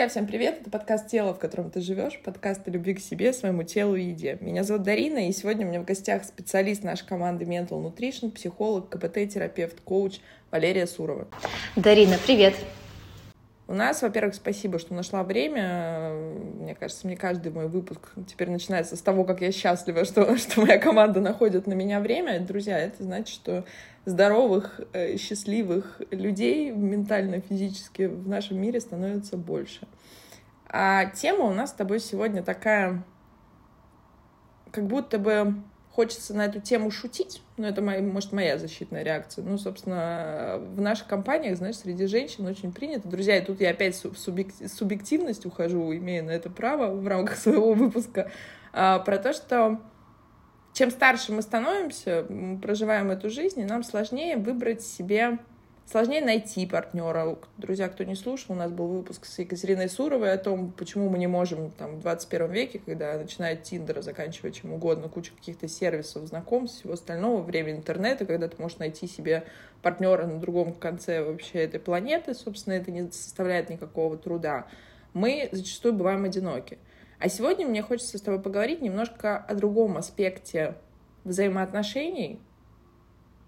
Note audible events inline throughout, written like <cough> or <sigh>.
Друзья, всем привет! Это подкаст «Тело, в котором ты живешь», подкаст о любви к себе, своему телу и еде. Меня зовут Дарина, и сегодня у меня в гостях специалист нашей команды Mental Nutrition, психолог, КПТ-терапевт, коуч Валерия Сурова. Дарина, привет! У нас, во-первых, спасибо, что нашла время. Мне кажется, мне каждый мой выпуск теперь начинается с того, как я счастлива, <laughs> что, что моя команда находит на меня время. Друзья, это значит, что здоровых, э, счастливых людей ментально, физически в нашем мире становится больше. А тема у нас с тобой сегодня такая, как будто бы хочется на эту тему шутить, но это, моя, может, моя защитная реакция. Ну, собственно, в наших компаниях, знаешь, среди женщин очень принято. Друзья, и тут я опять в субъективность ухожу, имея на это право в рамках <laughs> своего выпуска, а, про то, что чем старше мы становимся, мы проживаем эту жизнь, и нам сложнее выбрать себе Сложнее найти партнера. Друзья, кто не слушал, у нас был выпуск с Екатериной Суровой о том, почему мы не можем там, в 21 веке, когда начинает Тиндер, заканчивая чем угодно, куча каких-то сервисов, знакомств, всего остального, время интернета, когда ты можешь найти себе партнера на другом конце вообще этой планеты, собственно, это не составляет никакого труда. Мы зачастую бываем одиноки. А сегодня мне хочется с тобой поговорить немножко о другом аспекте взаимоотношений.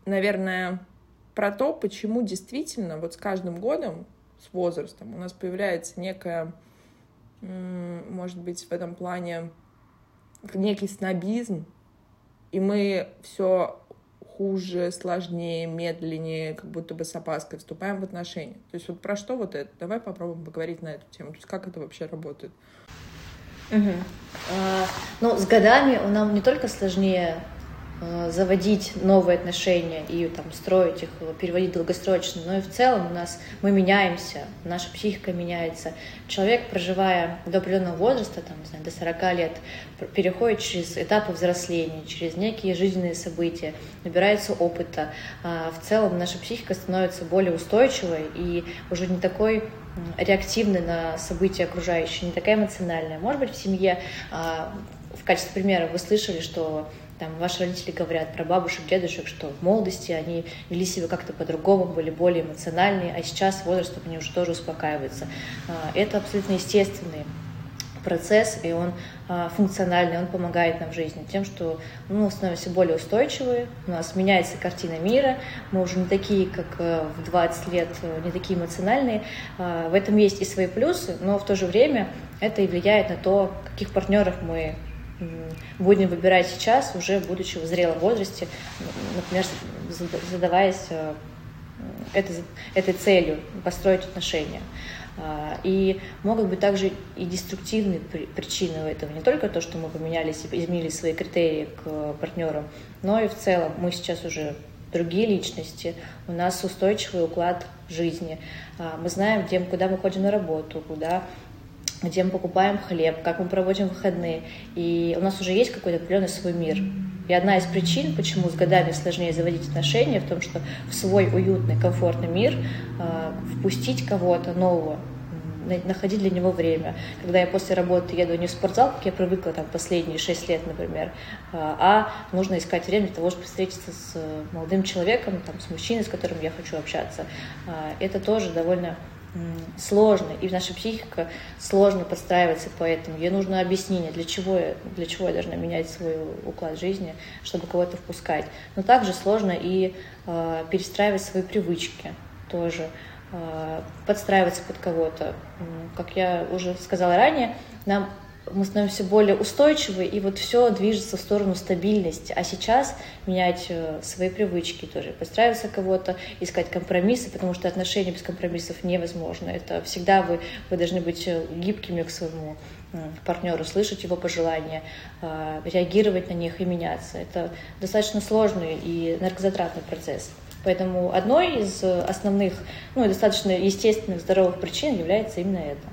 Наверное, про то, почему действительно вот с каждым годом, с возрастом, у нас появляется некая, может быть, в этом плане некий снобизм, и мы все хуже, сложнее, медленнее, как будто бы с опаской вступаем в отношения. То есть вот про что вот это? Давай попробуем поговорить на эту тему. То есть как это вообще работает? Угу. А, ну, с годами нам не только сложнее заводить новые отношения и там строить их, переводить долгосрочно, но и в целом у нас мы меняемся, наша психика меняется. Человек, проживая до определенного возраста, там, не знаю, до 40 лет, переходит через этапы взросления, через некие жизненные события, набирается опыта. А в целом наша психика становится более устойчивой и уже не такой реактивной на события окружающие, не такая эмоциональная. Может быть, в семье, а, в качестве примера, вы слышали, что там ваши родители говорят про бабушек, дедушек, что в молодости они вели себя как-то по-другому, были более эмоциональные, а сейчас возрастом они уже тоже успокаиваются. А, это абсолютно естественный процесс, и он а, функциональный, он помогает нам в жизни тем, что мы становимся более устойчивые, у нас меняется картина мира, мы уже не такие, как э, в 20 лет, э, не такие эмоциональные. А, в этом есть и свои плюсы, но в то же время это и влияет на то, каких партнеров мы будем выбирать сейчас, уже будучи в зрелом возрасте, например, задаваясь э, этой, этой целью построить отношения. А, и могут быть также и деструктивные причины этого. Не только то, что мы поменялись и изменили свои критерии к партнерам, но и в целом мы сейчас уже другие личности, у нас устойчивый уклад жизни. А, мы знаем, где, куда мы ходим на работу, куда где мы покупаем хлеб, как мы проводим выходные. И у нас уже есть какой-то определенный свой мир. И одна из причин, почему с годами сложнее заводить отношения, в том, что в свой уютный, комфортный мир э, впустить кого-то нового, находить для него время. Когда я после работы еду не в спортзал, как я привыкла там последние шесть лет, например, а нужно искать время для того, чтобы встретиться с молодым человеком, там, с мужчиной, с которым я хочу общаться. А, это тоже довольно сложно, и наша психика сложно подстраивается по этому. Ей нужно объяснение, для чего, я, для чего я должна менять свой уклад жизни, чтобы кого-то впускать. Но также сложно и э, перестраивать свои привычки тоже, э, подстраиваться под кого-то. Как я уже сказала ранее, нам мы становимся более устойчивы, и вот все движется в сторону стабильности. А сейчас менять э, свои привычки тоже, подстраиваться кого-то, искать компромиссы, потому что отношения без компромиссов невозможно. Это всегда вы, вы должны быть э, гибкими к своему партнеру, слышать его пожелания, э, реагировать на них и меняться. Это достаточно сложный и энергозатратный процесс. Поэтому одной из основных, ну и достаточно естественных здоровых причин является именно это.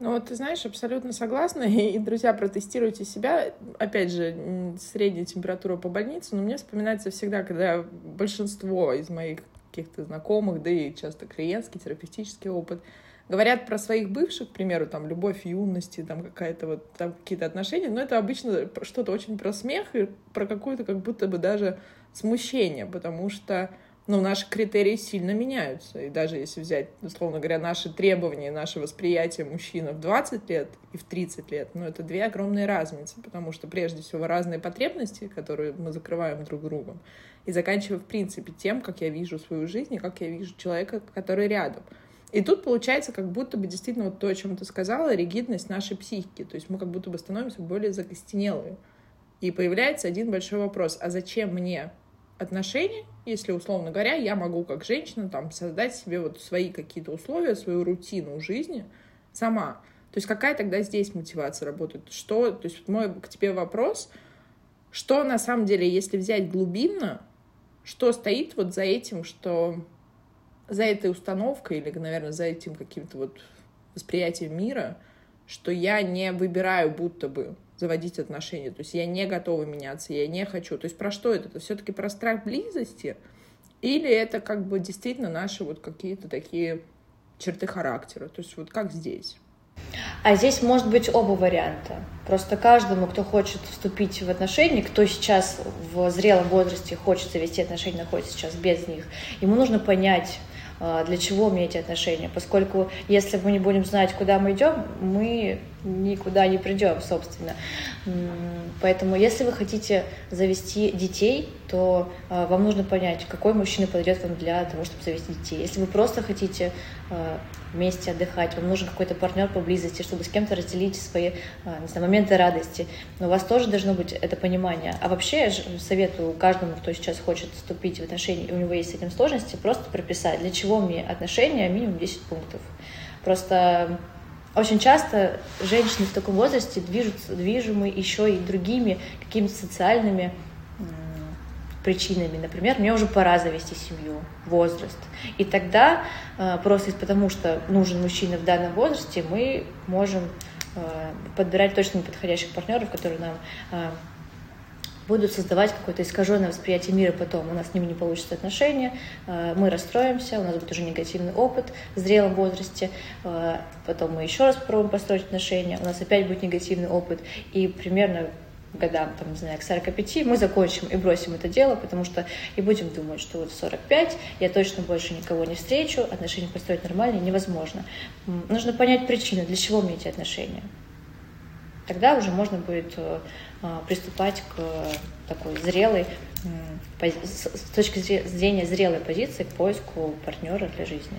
Ну вот, ты знаешь, абсолютно согласна. <laughs> И, друзья, протестируйте себя. Опять же, средняя температура по больнице, но мне вспоминается всегда, когда большинство из моих каких-то знакомых, да и часто клиентский, терапевтический опыт, говорят про своих бывших, к примеру, там, любовь юности, там, какая-то вот, там, какие-то отношения, но это обычно что-то очень про смех и про какое-то как будто бы даже смущение, потому что но наши критерии сильно меняются. И даже если взять, условно говоря, наши требования, наше восприятие мужчины в 20 лет и в 30 лет, ну, это две огромные разницы, потому что, прежде всего, разные потребности, которые мы закрываем друг другом, и заканчивая, в принципе, тем, как я вижу свою жизнь и как я вижу человека, который рядом. И тут получается как будто бы действительно вот то, о чем ты сказала, ригидность нашей психики. То есть мы как будто бы становимся более закостенелые. И появляется один большой вопрос, а зачем мне отношения, если, условно говоря, я могу как женщина там создать себе вот свои какие-то условия, свою рутину жизни сама. То есть какая тогда здесь мотивация работает? Что, то есть мой к тебе вопрос, что на самом деле, если взять глубинно, что стоит вот за этим, что за этой установкой или, наверное, за этим каким-то вот восприятием мира, что я не выбираю будто бы заводить отношения. То есть я не готова меняться, я не хочу. То есть про что это? Это все-таки про страх близости? Или это как бы действительно наши вот какие-то такие черты характера? То есть вот как здесь? А здесь может быть оба варианта. Просто каждому, кто хочет вступить в отношения, кто сейчас в зрелом возрасте хочет завести отношения, находится сейчас без них, ему нужно понять, а, для чего мне эти отношения, поскольку если мы не будем знать, куда мы идем, мы никуда не придем, собственно. Поэтому, если вы хотите завести детей, то а, вам нужно понять, какой мужчина подойдет вам для того, чтобы завести детей. Если вы просто хотите а, вместе отдыхать, вам нужен какой-то партнер поблизости, чтобы с кем-то разделить свои не знаю, моменты радости. Но у вас тоже должно быть это понимание. А вообще я советую каждому, кто сейчас хочет вступить в отношения, и у него есть с этим сложности, просто прописать, для чего мне отношения, минимум 10 пунктов. Просто очень часто женщины в таком возрасте движутся, движимы еще и другими какими-то социальными причинами. Например, мне уже пора завести семью, возраст. И тогда э, просто потому, что нужен мужчина в данном возрасте, мы можем э, подбирать точно неподходящих партнеров, которые нам э, будут создавать какое-то искаженное восприятие мира потом. У нас с ними не получится отношения, э, мы расстроимся, у нас будет уже негативный опыт в зрелом возрасте, э, потом мы еще раз попробуем построить отношения, у нас опять будет негативный опыт, и примерно годам, там, не знаю, к 45 мы закончим и бросим это дело, потому что и будем думать, что вот в 45 я точно больше никого не встречу, отношения построить нормально невозможно. Нужно понять причину, для чего мне эти отношения. Тогда уже можно будет э, а, приступать к такой зрелой, с точки зрения зрелой позиции к поиску партнера для жизни.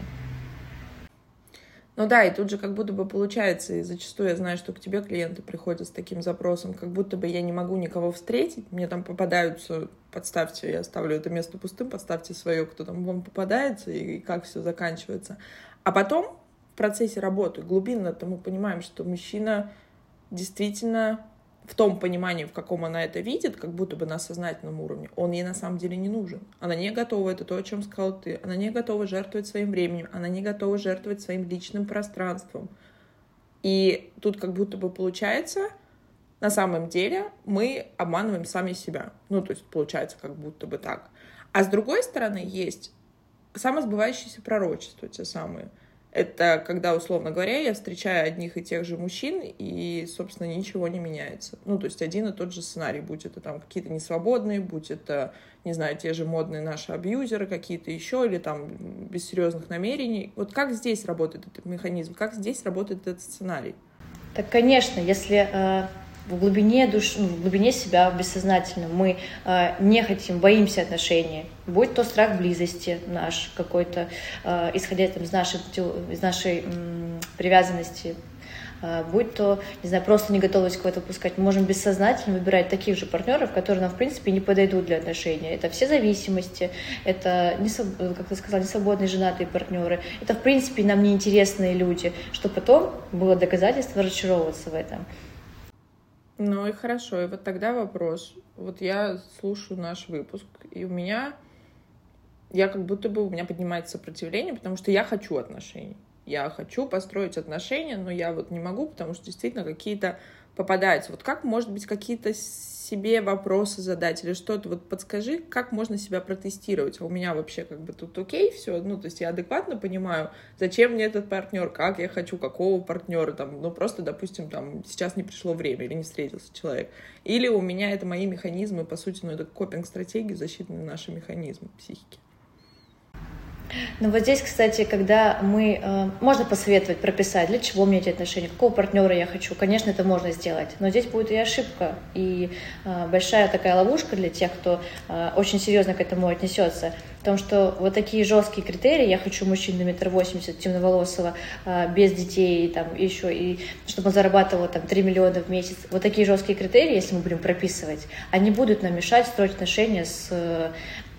Ну да, и тут же как будто бы получается, и зачастую я знаю, что к тебе клиенты приходят с таким запросом, как будто бы я не могу никого встретить, мне там попадаются, подставьте, я оставлю это место пустым, подставьте свое, кто там вам попадается, и как все заканчивается. А потом в процессе работы глубинно-то мы понимаем, что мужчина действительно в том понимании, в каком она это видит, как будто бы на сознательном уровне, он ей на самом деле не нужен. Она не готова, это то, о чем сказал ты, она не готова жертвовать своим временем, она не готова жертвовать своим личным пространством. И тут как будто бы получается, на самом деле мы обманываем сами себя. Ну, то есть получается как будто бы так. А с другой стороны есть самосбывающиеся пророчества, те самые — это когда, условно говоря, я встречаю одних и тех же мужчин, и, собственно, ничего не меняется. Ну, то есть один и тот же сценарий, будь это там какие-то несвободные, будь это, не знаю, те же модные наши абьюзеры какие-то еще, или там без серьезных намерений. Вот как здесь работает этот механизм, как здесь работает этот сценарий? Так, конечно, если э, в глубине души, ну, в глубине себя, в бессознательном. Мы э, не хотим, боимся отношений, будь то страх близости наш какой-то, э, исходя там, из нашей, из нашей м, привязанности, э, будь то, не знаю, просто не готовность кого-то пускать, мы можем бессознательно выбирать таких же партнеров, которые нам, в принципе, не подойдут для отношений. Это все зависимости, это, не, как ты сказала, несвободные женатые партнеры, это, в принципе, нам неинтересные люди, что потом было доказательство разочаровываться в этом. Ну и хорошо. И вот тогда вопрос. Вот я слушаю наш выпуск, и у меня... Я как будто бы... У меня поднимается сопротивление, потому что я хочу отношений. Я хочу построить отношения, но я вот не могу, потому что действительно какие-то попадаются. Вот как, может быть, какие-то себе вопросы задать или что-то, вот подскажи, как можно себя протестировать. А у меня вообще как бы тут окей все, ну, то есть я адекватно понимаю, зачем мне этот партнер, как я хочу, какого партнера, там, ну, просто, допустим, там, сейчас не пришло время или не встретился человек. Или у меня это мои механизмы, по сути, ну, это копинг-стратегии, защитные наши механизмы психики. Ну вот здесь, кстати, когда мы... Э, можно посоветовать, прописать, для чего мне эти отношения, какого партнера я хочу. Конечно, это можно сделать, но здесь будет и ошибка, и э, большая такая ловушка для тех, кто э, очень серьезно к этому отнесется. В том, что вот такие жесткие критерии, я хочу мужчину метр восемьдесят, темноволосого, э, без детей, там, еще, и чтобы он зарабатывал там 3 миллиона в месяц. Вот такие жесткие критерии, если мы будем прописывать, они будут нам мешать строить отношения с э,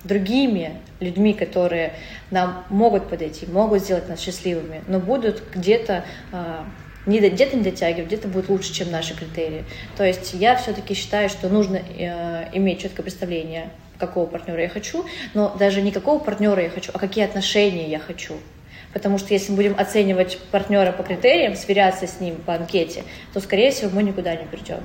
другими людьми, которые нам могут подойти, могут сделать нас счастливыми, но будут где-то а, не, где-то не дотягивать, где-то будет лучше, чем наши критерии. То есть я все-таки считаю, что нужно э, иметь четкое представление, какого партнера я хочу, но даже не какого партнера я хочу, а какие отношения я хочу. Потому что если мы будем оценивать партнера по критериям, сверяться с ним по анкете, то, скорее всего, мы никуда не придем.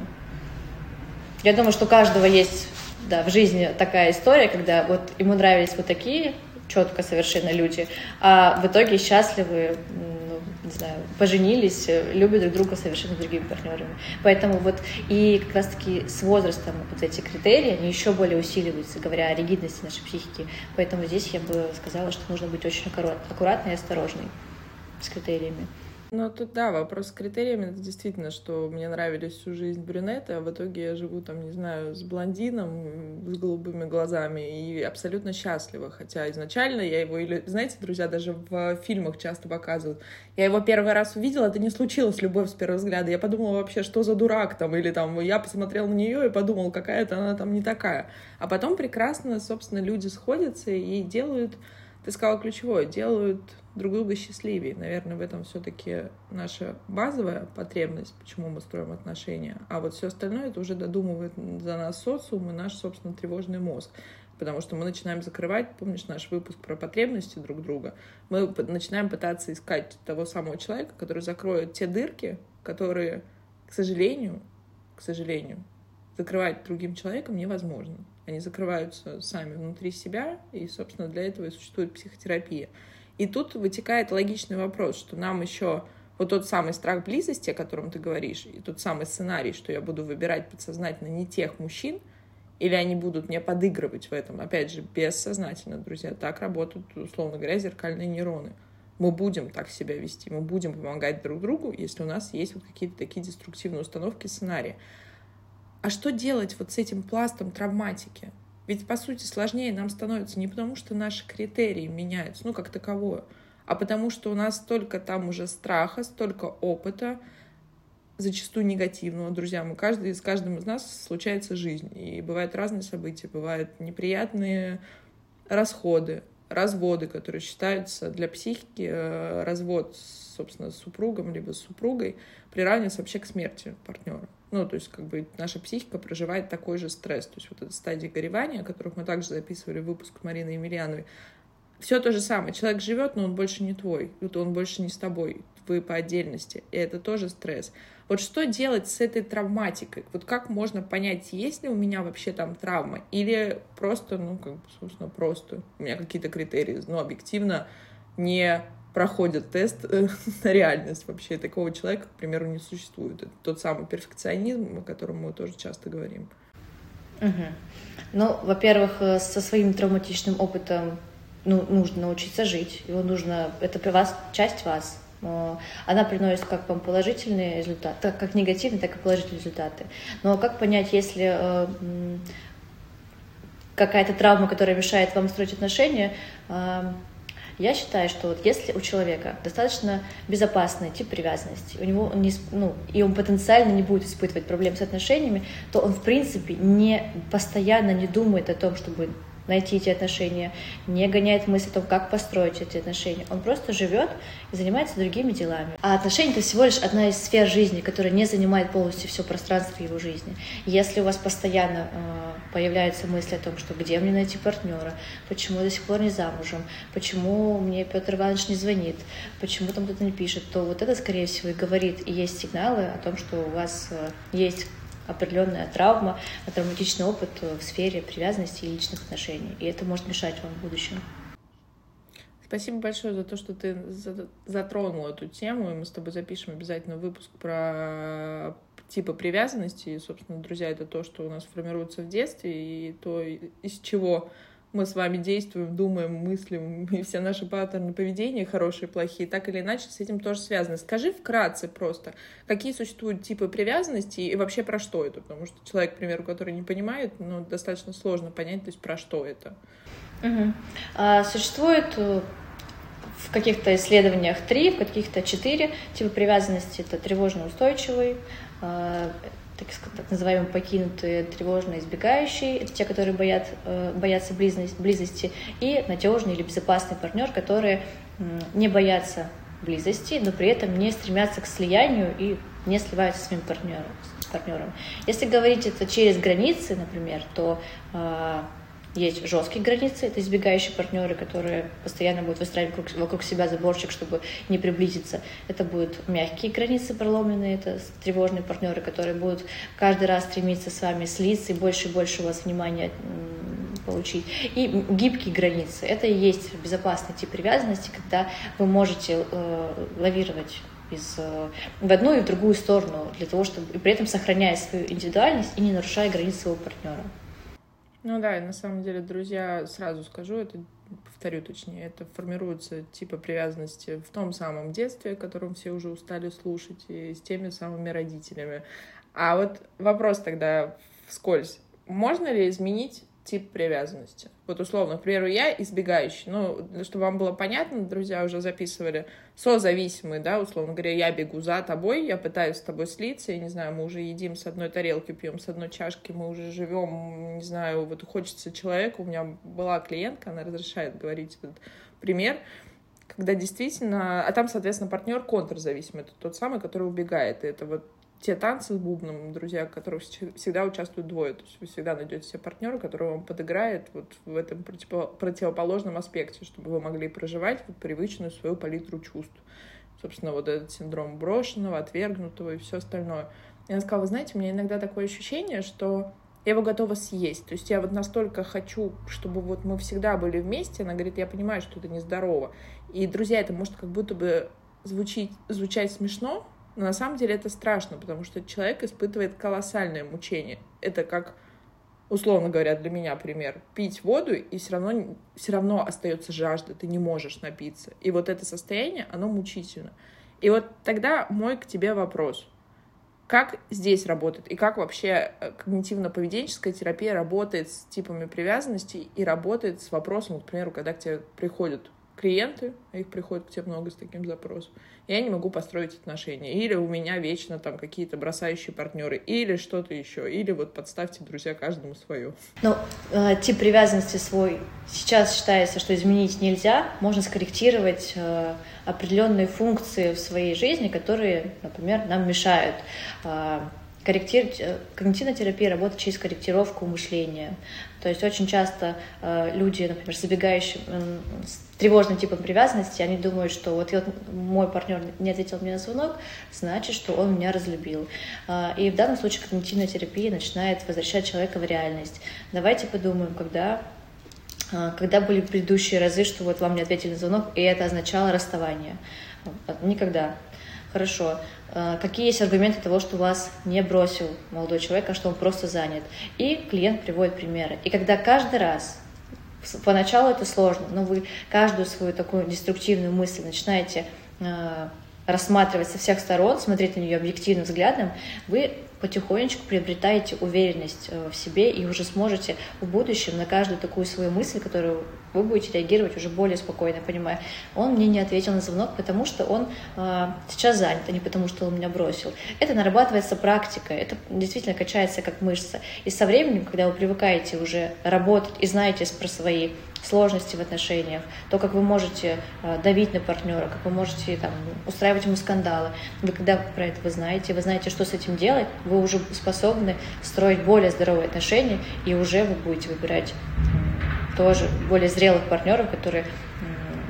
Я думаю, что у каждого есть да, в жизни такая история, когда вот ему нравились вот такие четко совершенно люди, а в итоге счастливы, ну, не знаю, поженились, любят друг друга совершенно другими партнерами. Поэтому вот и как раз-таки с возрастом вот эти критерии, они еще более усиливаются, говоря о ригидности нашей психики. Поэтому здесь я бы сказала, что нужно быть очень аккуратной и осторожной с критериями. Ну, тут, да, вопрос с критериями, это действительно, что мне нравились всю жизнь брюнеты, а в итоге я живу там, не знаю, с блондином, с голубыми глазами и абсолютно счастлива, хотя изначально я его, или, знаете, друзья, даже в фильмах часто показывают, я его первый раз увидела, это не случилось любовь с первого взгляда, я подумала вообще, что за дурак там, или там, я посмотрела на нее и подумала, какая-то она там не такая, а потом прекрасно, собственно, люди сходятся и делают, ты сказала ключевое, делают друг друга счастливее. Наверное, в этом все-таки наша базовая потребность, почему мы строим отношения. А вот все остальное это уже додумывает за нас социум и наш, собственно, тревожный мозг. Потому что мы начинаем закрывать, помнишь наш выпуск про потребности друг друга, мы начинаем пытаться искать того самого человека, который закроет те дырки, которые, к сожалению, к сожалению, закрывать другим человеком невозможно. Они закрываются сами внутри себя, и, собственно, для этого и существует психотерапия. И тут вытекает логичный вопрос, что нам еще вот тот самый страх близости, о котором ты говоришь, и тот самый сценарий, что я буду выбирать подсознательно не тех мужчин, или они будут мне подыгрывать в этом, опять же, бессознательно, друзья, так работают, условно говоря, зеркальные нейроны. Мы будем так себя вести, мы будем помогать друг другу, если у нас есть вот какие-то такие деструктивные установки, сценарии. А что делать вот с этим пластом травматики? Ведь, по сути, сложнее нам становится не потому, что наши критерии меняются, ну, как таковое, а потому что у нас столько там уже страха, столько опыта, зачастую негативного, друзья. Мы каждый, с каждым из нас случается жизнь, и бывают разные события, бывают неприятные расходы, разводы, которые считаются для психики, э, развод, собственно, с супругом либо с супругой приравнивается вообще к смерти партнера. Ну, то есть, как бы, наша психика проживает такой же стресс. То есть, вот эта стадия горевания, о которых мы также записывали выпуск Марины Емельяновой, все то же самое. Человек живет, но он больше не твой, он больше не с тобой, вы по отдельности. И это тоже стресс. Вот что делать с этой травматикой? Вот как можно понять, есть ли у меня вообще там травма? Или просто, ну, как бы, собственно, просто у меня какие-то критерии, но объективно не проходят тест э, <laughs> на реальность. Вообще такого человека, к примеру, не существует. Это тот самый перфекционизм, о котором мы тоже часто говорим. Угу. Ну, во-первых, э, со своим травматичным опытом ну, нужно научиться жить. Его нужно, это вас, часть вас. Она приносит как вам положительные результаты, так как негативные, так и положительные результаты. Но как понять, если э, какая-то травма, которая мешает вам строить отношения, э, я считаю, что вот если у человека достаточно безопасный тип привязанности, у него не, ну, и он потенциально не будет испытывать проблем с отношениями, то он, в принципе, не постоянно не думает о том, чтобы найти эти отношения, не гоняет мысль о том, как построить эти отношения. Он просто живет и занимается другими делами. А отношения — это всего лишь одна из сфер жизни, которая не занимает полностью все пространство его жизни. Если у вас постоянно э, появляются мысли о том, что где мне найти партнера, почему я до сих пор не замужем, почему мне Петр Иванович не звонит, почему там кто-то не пишет, то вот это, скорее всего, и говорит, и есть сигналы о том, что у вас э, есть определенная травма, травматичный опыт в сфере привязанности и личных отношений. И это может мешать вам в будущем. Спасибо большое за то, что ты затронул эту тему, и мы с тобой запишем обязательно выпуск про типы привязанности. И, собственно, друзья, это то, что у нас формируется в детстве, и то, из чего мы с вами действуем, думаем, мыслим, и все наши паттерны поведения, хорошие, плохие, так или иначе с этим тоже связаны. Скажи вкратце просто, какие существуют типы привязанности и вообще про что это? Потому что человек, к примеру, который не понимает, ну, достаточно сложно понять, то есть про что это. Угу. А, существует э, в каких-то исследованиях три, в каких-то четыре типа привязанности. Это тревожно-устойчивый, а, так, так называемые покинутые, тревожно избегающие, это те, которые боят, э, боятся близости, близости, и надежный или безопасный партнер, которые не боятся близости, но при этом не стремятся к слиянию и не сливаются с своим партнером. С партнером. Если говорить это через границы, например, то а, есть жесткие границы, это избегающие партнеры, которые постоянно будут выстраивать вокруг, вокруг себя заборчик, чтобы не приблизиться. Это будут мягкие границы проломленные, это тревожные партнеры, которые будут каждый раз стремиться с вами слиться и больше и больше у вас внимания получить. И гибкие границы. Это и есть безопасный тип привязанности, когда вы можете э, лавировать из, э, в одну и в другую сторону, для того, чтобы и при этом сохраняя свою индивидуальность и не нарушая границы своего партнера. Ну да, и на самом деле, друзья, сразу скажу, это повторю точнее, это формируется типа привязанности в том самом детстве, о котором все уже устали слушать, и с теми самыми родителями. А вот вопрос тогда вскользь. Можно ли изменить тип привязанности. Вот условно, к примеру, я избегающий. Ну, чтобы вам было понятно, друзья уже записывали, созависимый, да, условно говоря, я бегу за тобой, я пытаюсь с тобой слиться, я не знаю, мы уже едим с одной тарелки, пьем с одной чашки, мы уже живем, не знаю, вот хочется человеку. У меня была клиентка, она разрешает говорить этот пример, когда действительно, а там, соответственно, партнер контрзависимый, это тот самый, который убегает, и это вот те танцы с бубном, друзья, в которых всегда участвуют двое. То есть вы всегда найдете себе партнера, который вам подыграет вот в этом противоположном аспекте, чтобы вы могли проживать вот привычную свою палитру чувств. Собственно, вот этот синдром брошенного, отвергнутого и все остальное. И она сказала, вы знаете, у меня иногда такое ощущение, что я его готова съесть. То есть я вот настолько хочу, чтобы вот мы всегда были вместе. Она говорит, я понимаю, что это нездорово. И, друзья, это может как будто бы звучить, звучать смешно, но на самом деле это страшно, потому что человек испытывает колоссальное мучение. Это как, условно говоря, для меня пример. Пить воду, и все равно, все равно остается жажда, ты не можешь напиться. И вот это состояние, оно мучительно. И вот тогда мой к тебе вопрос. Как здесь работает и как вообще э, когнитивно-поведенческая терапия работает с типами привязанности и работает с вопросом, к примеру, когда к тебе приходят клиенты, а их приходит к тебе много с таким запросом, я не могу построить отношения. Или у меня вечно там какие-то бросающие партнеры, или что-то еще, или вот подставьте, друзья, каждому свое. Ну, э, тип привязанности свой сейчас считается, что изменить нельзя, можно скорректировать э, определенные функции в своей жизни, которые, например, нам мешают. Э, корректировать, э, когнитивная терапия работает через корректировку мышления. То есть очень часто э, люди, например, забегающие тревожным типом привязанности, они думают, что вот, вот мой партнер не ответил мне на звонок, значит, что он меня разлюбил. Э, и в данном случае когнитивная терапия начинает возвращать человека в реальность. Давайте подумаем, когда э, когда были предыдущие разы, что вот вам не ответили на звонок, и это означало расставание. Никогда. Хорошо. Э, какие есть аргументы того, что вас не бросил молодой человек, а что он просто занят? И клиент приводит примеры. И когда каждый раз Поначалу это сложно, но вы каждую свою такую деструктивную мысль начинаете э, рассматривать со всех сторон, смотреть на нее объективным взглядом, вы потихонечку приобретаете уверенность э, в себе и уже сможете в будущем на каждую такую свою мысль, которую вы будете реагировать уже более спокойно, понимая, он мне не ответил на звонок, потому что он э, сейчас занят, а не потому что он меня бросил. Это нарабатывается практика, это действительно качается как мышца. И со временем, когда вы привыкаете уже работать и знаете про свои сложности в отношениях, то, как вы можете э, давить на партнера, как вы можете там, устраивать ему скандалы. Вы когда про это вы знаете, вы знаете, что с этим делать, вы уже способны строить более здоровые отношения, и уже вы будете выбирать тоже более зрелых партнеров, которые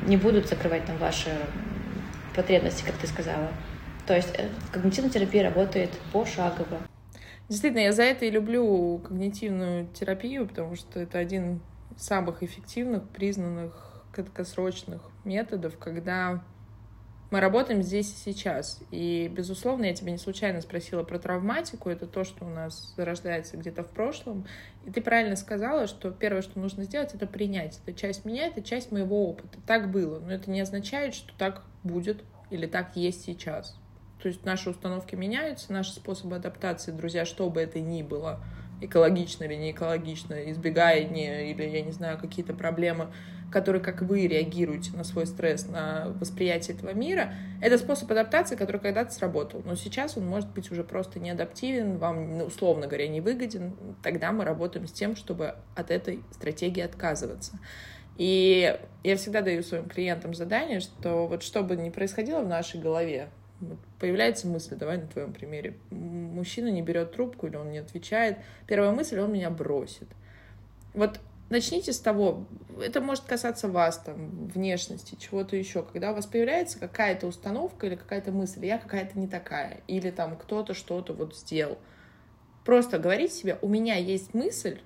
не будут закрывать там ваши потребности, как ты сказала. То есть э, когнитивная терапия работает пошагово. Действительно, я за это и люблю когнитивную терапию, потому что это один самых эффективных, признанных краткосрочных методов, когда Мы работаем здесь и сейчас. И, безусловно, я тебя не случайно спросила про травматику. Это то, что у нас зарождается где-то в прошлом. И ты правильно сказала, что первое, что нужно сделать, это принять. Это часть меня, это часть моего опыта. Так было. Но это не означает, что так будет или так есть сейчас. То есть наши установки меняются, наши способы адаптации, друзья, что бы это ни было, экологично или не экологично, избегая не, или, я не знаю, какие-то проблемы, которые, как вы реагируете на свой стресс, на восприятие этого мира, это способ адаптации, который когда-то сработал. Но сейчас он может быть уже просто не адаптивен, вам, ну, условно говоря, не выгоден. Тогда мы работаем с тем, чтобы от этой стратегии отказываться. И я всегда даю своим клиентам задание, что вот что бы ни происходило в нашей голове, появляется мысль, давай на твоем примере, мужчина не берет трубку или он не отвечает, первая мысль, он меня бросит. Вот начните с того, это может касаться вас, там, внешности, чего-то еще, когда у вас появляется какая-то установка или какая-то мысль, я какая-то не такая, или там кто-то что-то вот сделал. Просто говорите себе, у меня есть мысль,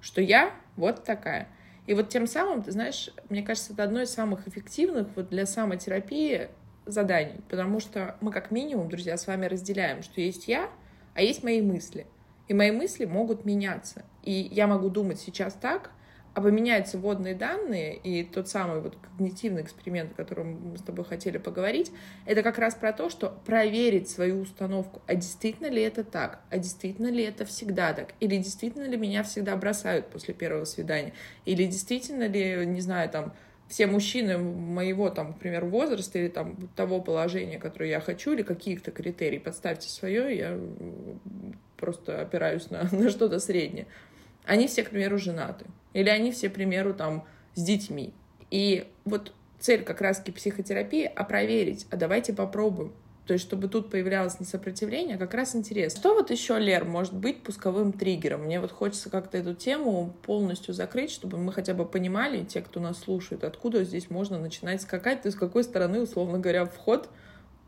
что я вот такая. И вот тем самым, ты знаешь, мне кажется, это одно из самых эффективных вот для самотерапии заданий, потому что мы как минимум, друзья, с вами разделяем, что есть я, а есть мои мысли. И мои мысли могут меняться. И я могу думать сейчас так, а поменяются вводные данные, и тот самый вот когнитивный эксперимент, о котором мы с тобой хотели поговорить, это как раз про то, что проверить свою установку, а действительно ли это так, а действительно ли это всегда так, или действительно ли меня всегда бросают после первого свидания, или действительно ли, не знаю, там, все мужчины моего, там, например, возраста или там того положения, которое я хочу, или каких-то критерий, подставьте свое, я просто опираюсь на, <laughs> на что-то среднее. Они все, к примеру, женаты. Или они все, к примеру, там, с детьми. И вот цель как раз-таки психотерапии — а проверить, а давайте попробуем. То есть, чтобы тут появлялось не сопротивление, а как раз интересно. Что вот еще, Лер, может быть пусковым триггером? Мне вот хочется как-то эту тему полностью закрыть, чтобы мы хотя бы понимали, те, кто нас слушает, откуда здесь можно начинать скакать, то есть с какой стороны, условно говоря, вход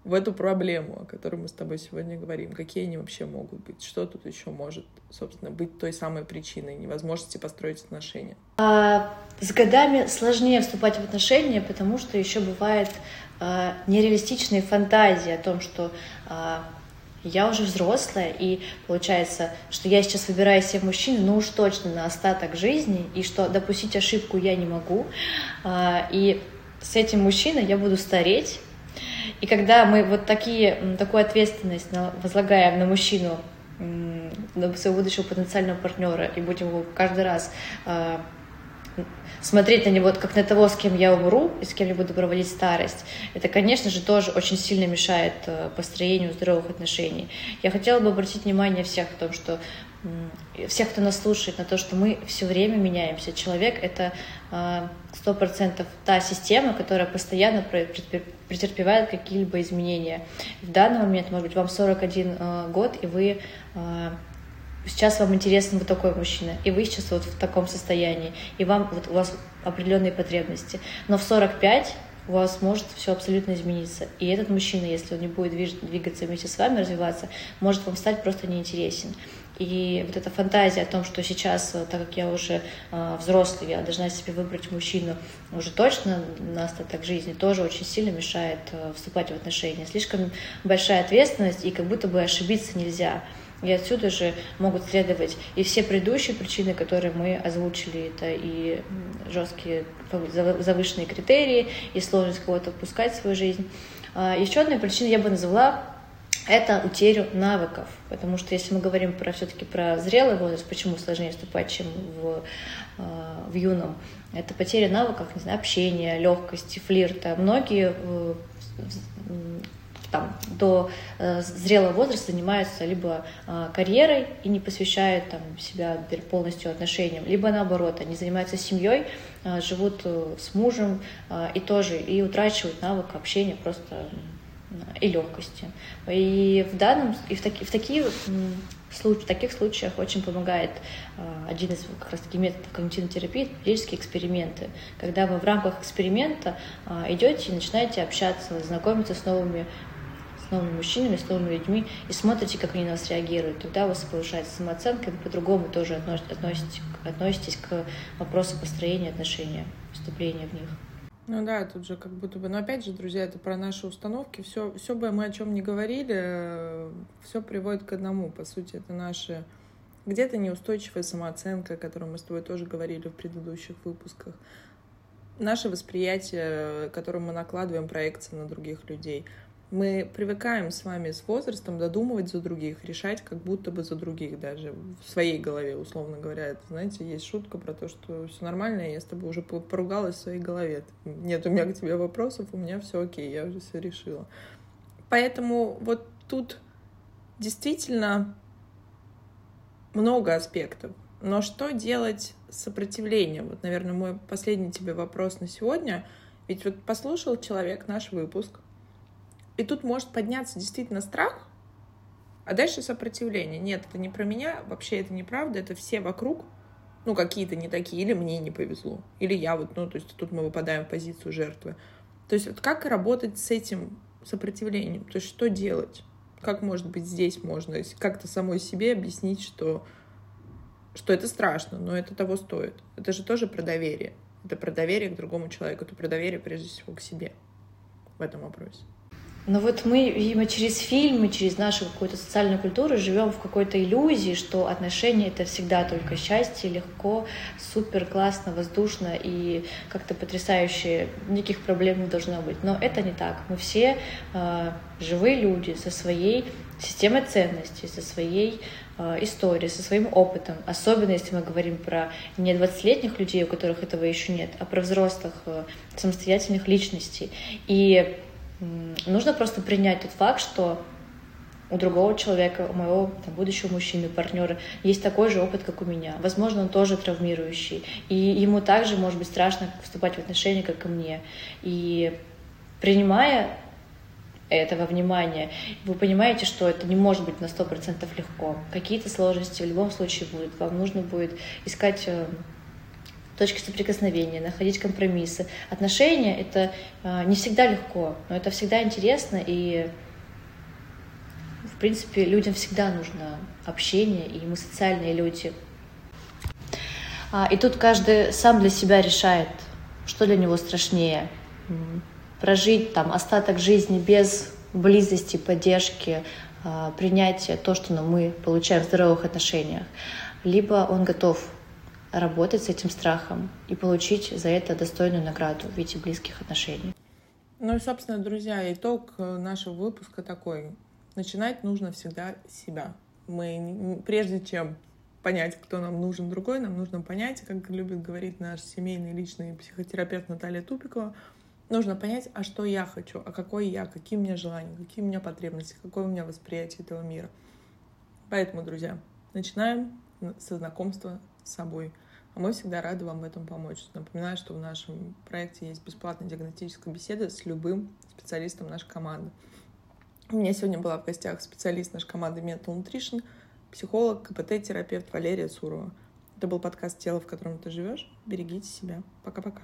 в эту проблему, о которой мы с тобой сегодня говорим. Какие они вообще могут быть? Что тут еще может, собственно, быть той самой причиной невозможности построить отношения? А, с годами сложнее вступать в отношения, потому что еще бывает а, нереалистичные фантазии о том, что а, я уже взрослая, и получается, что я сейчас выбираю себе мужчину, ну уж точно на остаток жизни, и что допустить ошибку я не могу. А, и с этим мужчиной я буду стареть. И когда мы вот такие, такую ответственность возлагаем на мужчину, на своего будущего потенциального партнера, и будем его каждый раз смотреть на него как на того, с кем я умру и с кем я буду проводить старость, это, конечно же, тоже очень сильно мешает э, построению здоровых отношений. Я хотела бы обратить внимание всех в том, что всех, кто нас слушает, на то, что мы все время меняемся. Человек — это э, сто процентов та система, которая постоянно претерпевает какие-либо изменения. В данный момент, может быть, вам 41 э, год, и вы сейчас вам интересен вот такой мужчина, и вы сейчас вот в таком состоянии, и вам вот у вас определенные потребности. Но в 45 у вас может все абсолютно измениться. И этот мужчина, если он не будет двигаться вместе с вами, развиваться, может вам стать просто неинтересен. И вот эта фантазия о том, что сейчас, э, так как я уже э, взрослый, я должна себе выбрать мужчину уже точно на остаток жизни, тоже очень сильно мешает э, вступать в отношения. Слишком большая ответственность, и как будто бы ошибиться нельзя. И отсюда же могут следовать и все предыдущие причины, которые мы озвучили. Это и жесткие завышенные критерии, и сложность кого-то впускать в свою жизнь. А, Еще одной причиной я бы назвала это утерю навыков, потому что если мы говорим про все-таки про зрелый возраст, почему сложнее вступать, чем в, а, в юном, это потеря навыков, не знаю, общения, легкости, флирта. Многие э, там, до э, зрелого возраста занимаются либо э, карьерой и не посвящают там, себя полностью отношениям, либо наоборот, они занимаются семьей, э, живут э, с мужем э, и тоже и утрачивают навык общения просто э, и легкости. И в данном и в, таки, в такие в таких случаях очень помогает э, один из как раз таки методов когнитивной терапии физические эксперименты, когда вы в рамках эксперимента э, идете и начинаете общаться, знакомиться с новыми с новыми мужчинами, с новыми людьми и смотрите, как они на вас реагируют. Тогда у вас повышается самооценка, и вы по-другому тоже относитесь, относитесь к вопросу построения отношений, вступления в них. Ну да, тут же как будто бы, но опять же, друзья, это про наши установки. Все, все бы мы о чем не говорили, все приводит к одному. По сути, это наши где-то неустойчивая самооценка, о которой мы с тобой тоже говорили в предыдущих выпусках. Наше восприятие, которое мы накладываем проекции на других людей — мы привыкаем с вами с возрастом додумывать за других, решать как будто бы за других даже в своей голове, условно говоря. Это, знаете, есть шутка про то, что все нормально, я с тобой уже поругалась в своей голове. Нет у меня к тебе вопросов, у меня все окей, я уже все решила. Поэтому вот тут действительно много аспектов. Но что делать с сопротивлением? Вот, наверное, мой последний тебе вопрос на сегодня. Ведь вот послушал человек наш выпуск, и тут может подняться действительно страх, а дальше сопротивление. Нет, это не про меня, вообще это неправда, это все вокруг, ну, какие-то не такие, или мне не повезло, или я вот, ну, то есть тут мы выпадаем в позицию жертвы. То есть вот как работать с этим сопротивлением, то есть что делать? Как, может быть, здесь можно как-то самой себе объяснить, что, что это страшно, но это того стоит. Это же тоже про доверие. Это про доверие к другому человеку, это про доверие, прежде всего, к себе в этом вопросе. Но вот мы, видимо, через фильмы, через нашу какую-то социальную культуру живем в какой-то иллюзии, что отношения — это всегда только счастье, легко, супер, классно, воздушно и как-то потрясающе, никаких проблем не должно быть. Но это не так. Мы все э, живые люди со своей системой ценностей, со своей э, историей, со своим опытом. Особенно если мы говорим про не 20-летних людей, у которых этого еще нет, а про взрослых, э, самостоятельных личностей. И Нужно просто принять тот факт, что у другого человека, у моего там, будущего мужчины, партнера, есть такой же опыт, как у меня. Возможно, он тоже травмирующий. И ему также может быть страшно вступать в отношения, как и мне. И принимая этого внимания, вы понимаете, что это не может быть на сто процентов легко. Какие-то сложности в любом случае будут. Вам нужно будет искать э, точки соприкосновения, находить компромиссы. Отношения — это э, не всегда легко, но это всегда интересно, и, в принципе, людям всегда нужно общение, и мы социальные люди. А, и тут каждый сам для себя решает, что для него страшнее. Прожить там остаток жизни без близости, поддержки, а, принятия, то, что мы получаем в здоровых отношениях. Либо он готов работать с этим страхом и получить за это достойную награду в виде близких отношений. Ну и, собственно, друзья, итог э, нашего выпуска такой. Начинать нужно всегда с себя. Мы, прежде чем понять, кто нам нужен другой, нам нужно понять, как любит говорить наш семейный личный психотерапевт Наталья Тупикова, нужно понять, а что я хочу, а какой я, какие у меня желания, какие у меня потребности, какое у меня восприятие этого мира. Поэтому, друзья, начинаем со знакомства собой. А мы всегда рады вам в этом помочь. Напоминаю, что в нашем проекте есть бесплатная диагностическая беседа с любым специалистом нашей команды. У меня сегодня была в гостях специалист нашей команды Mental Nutrition, психолог, КПТ-терапевт Валерия Сурова. Это был подкаст «Тело, в котором ты живешь». Берегите себя. Пока-пока.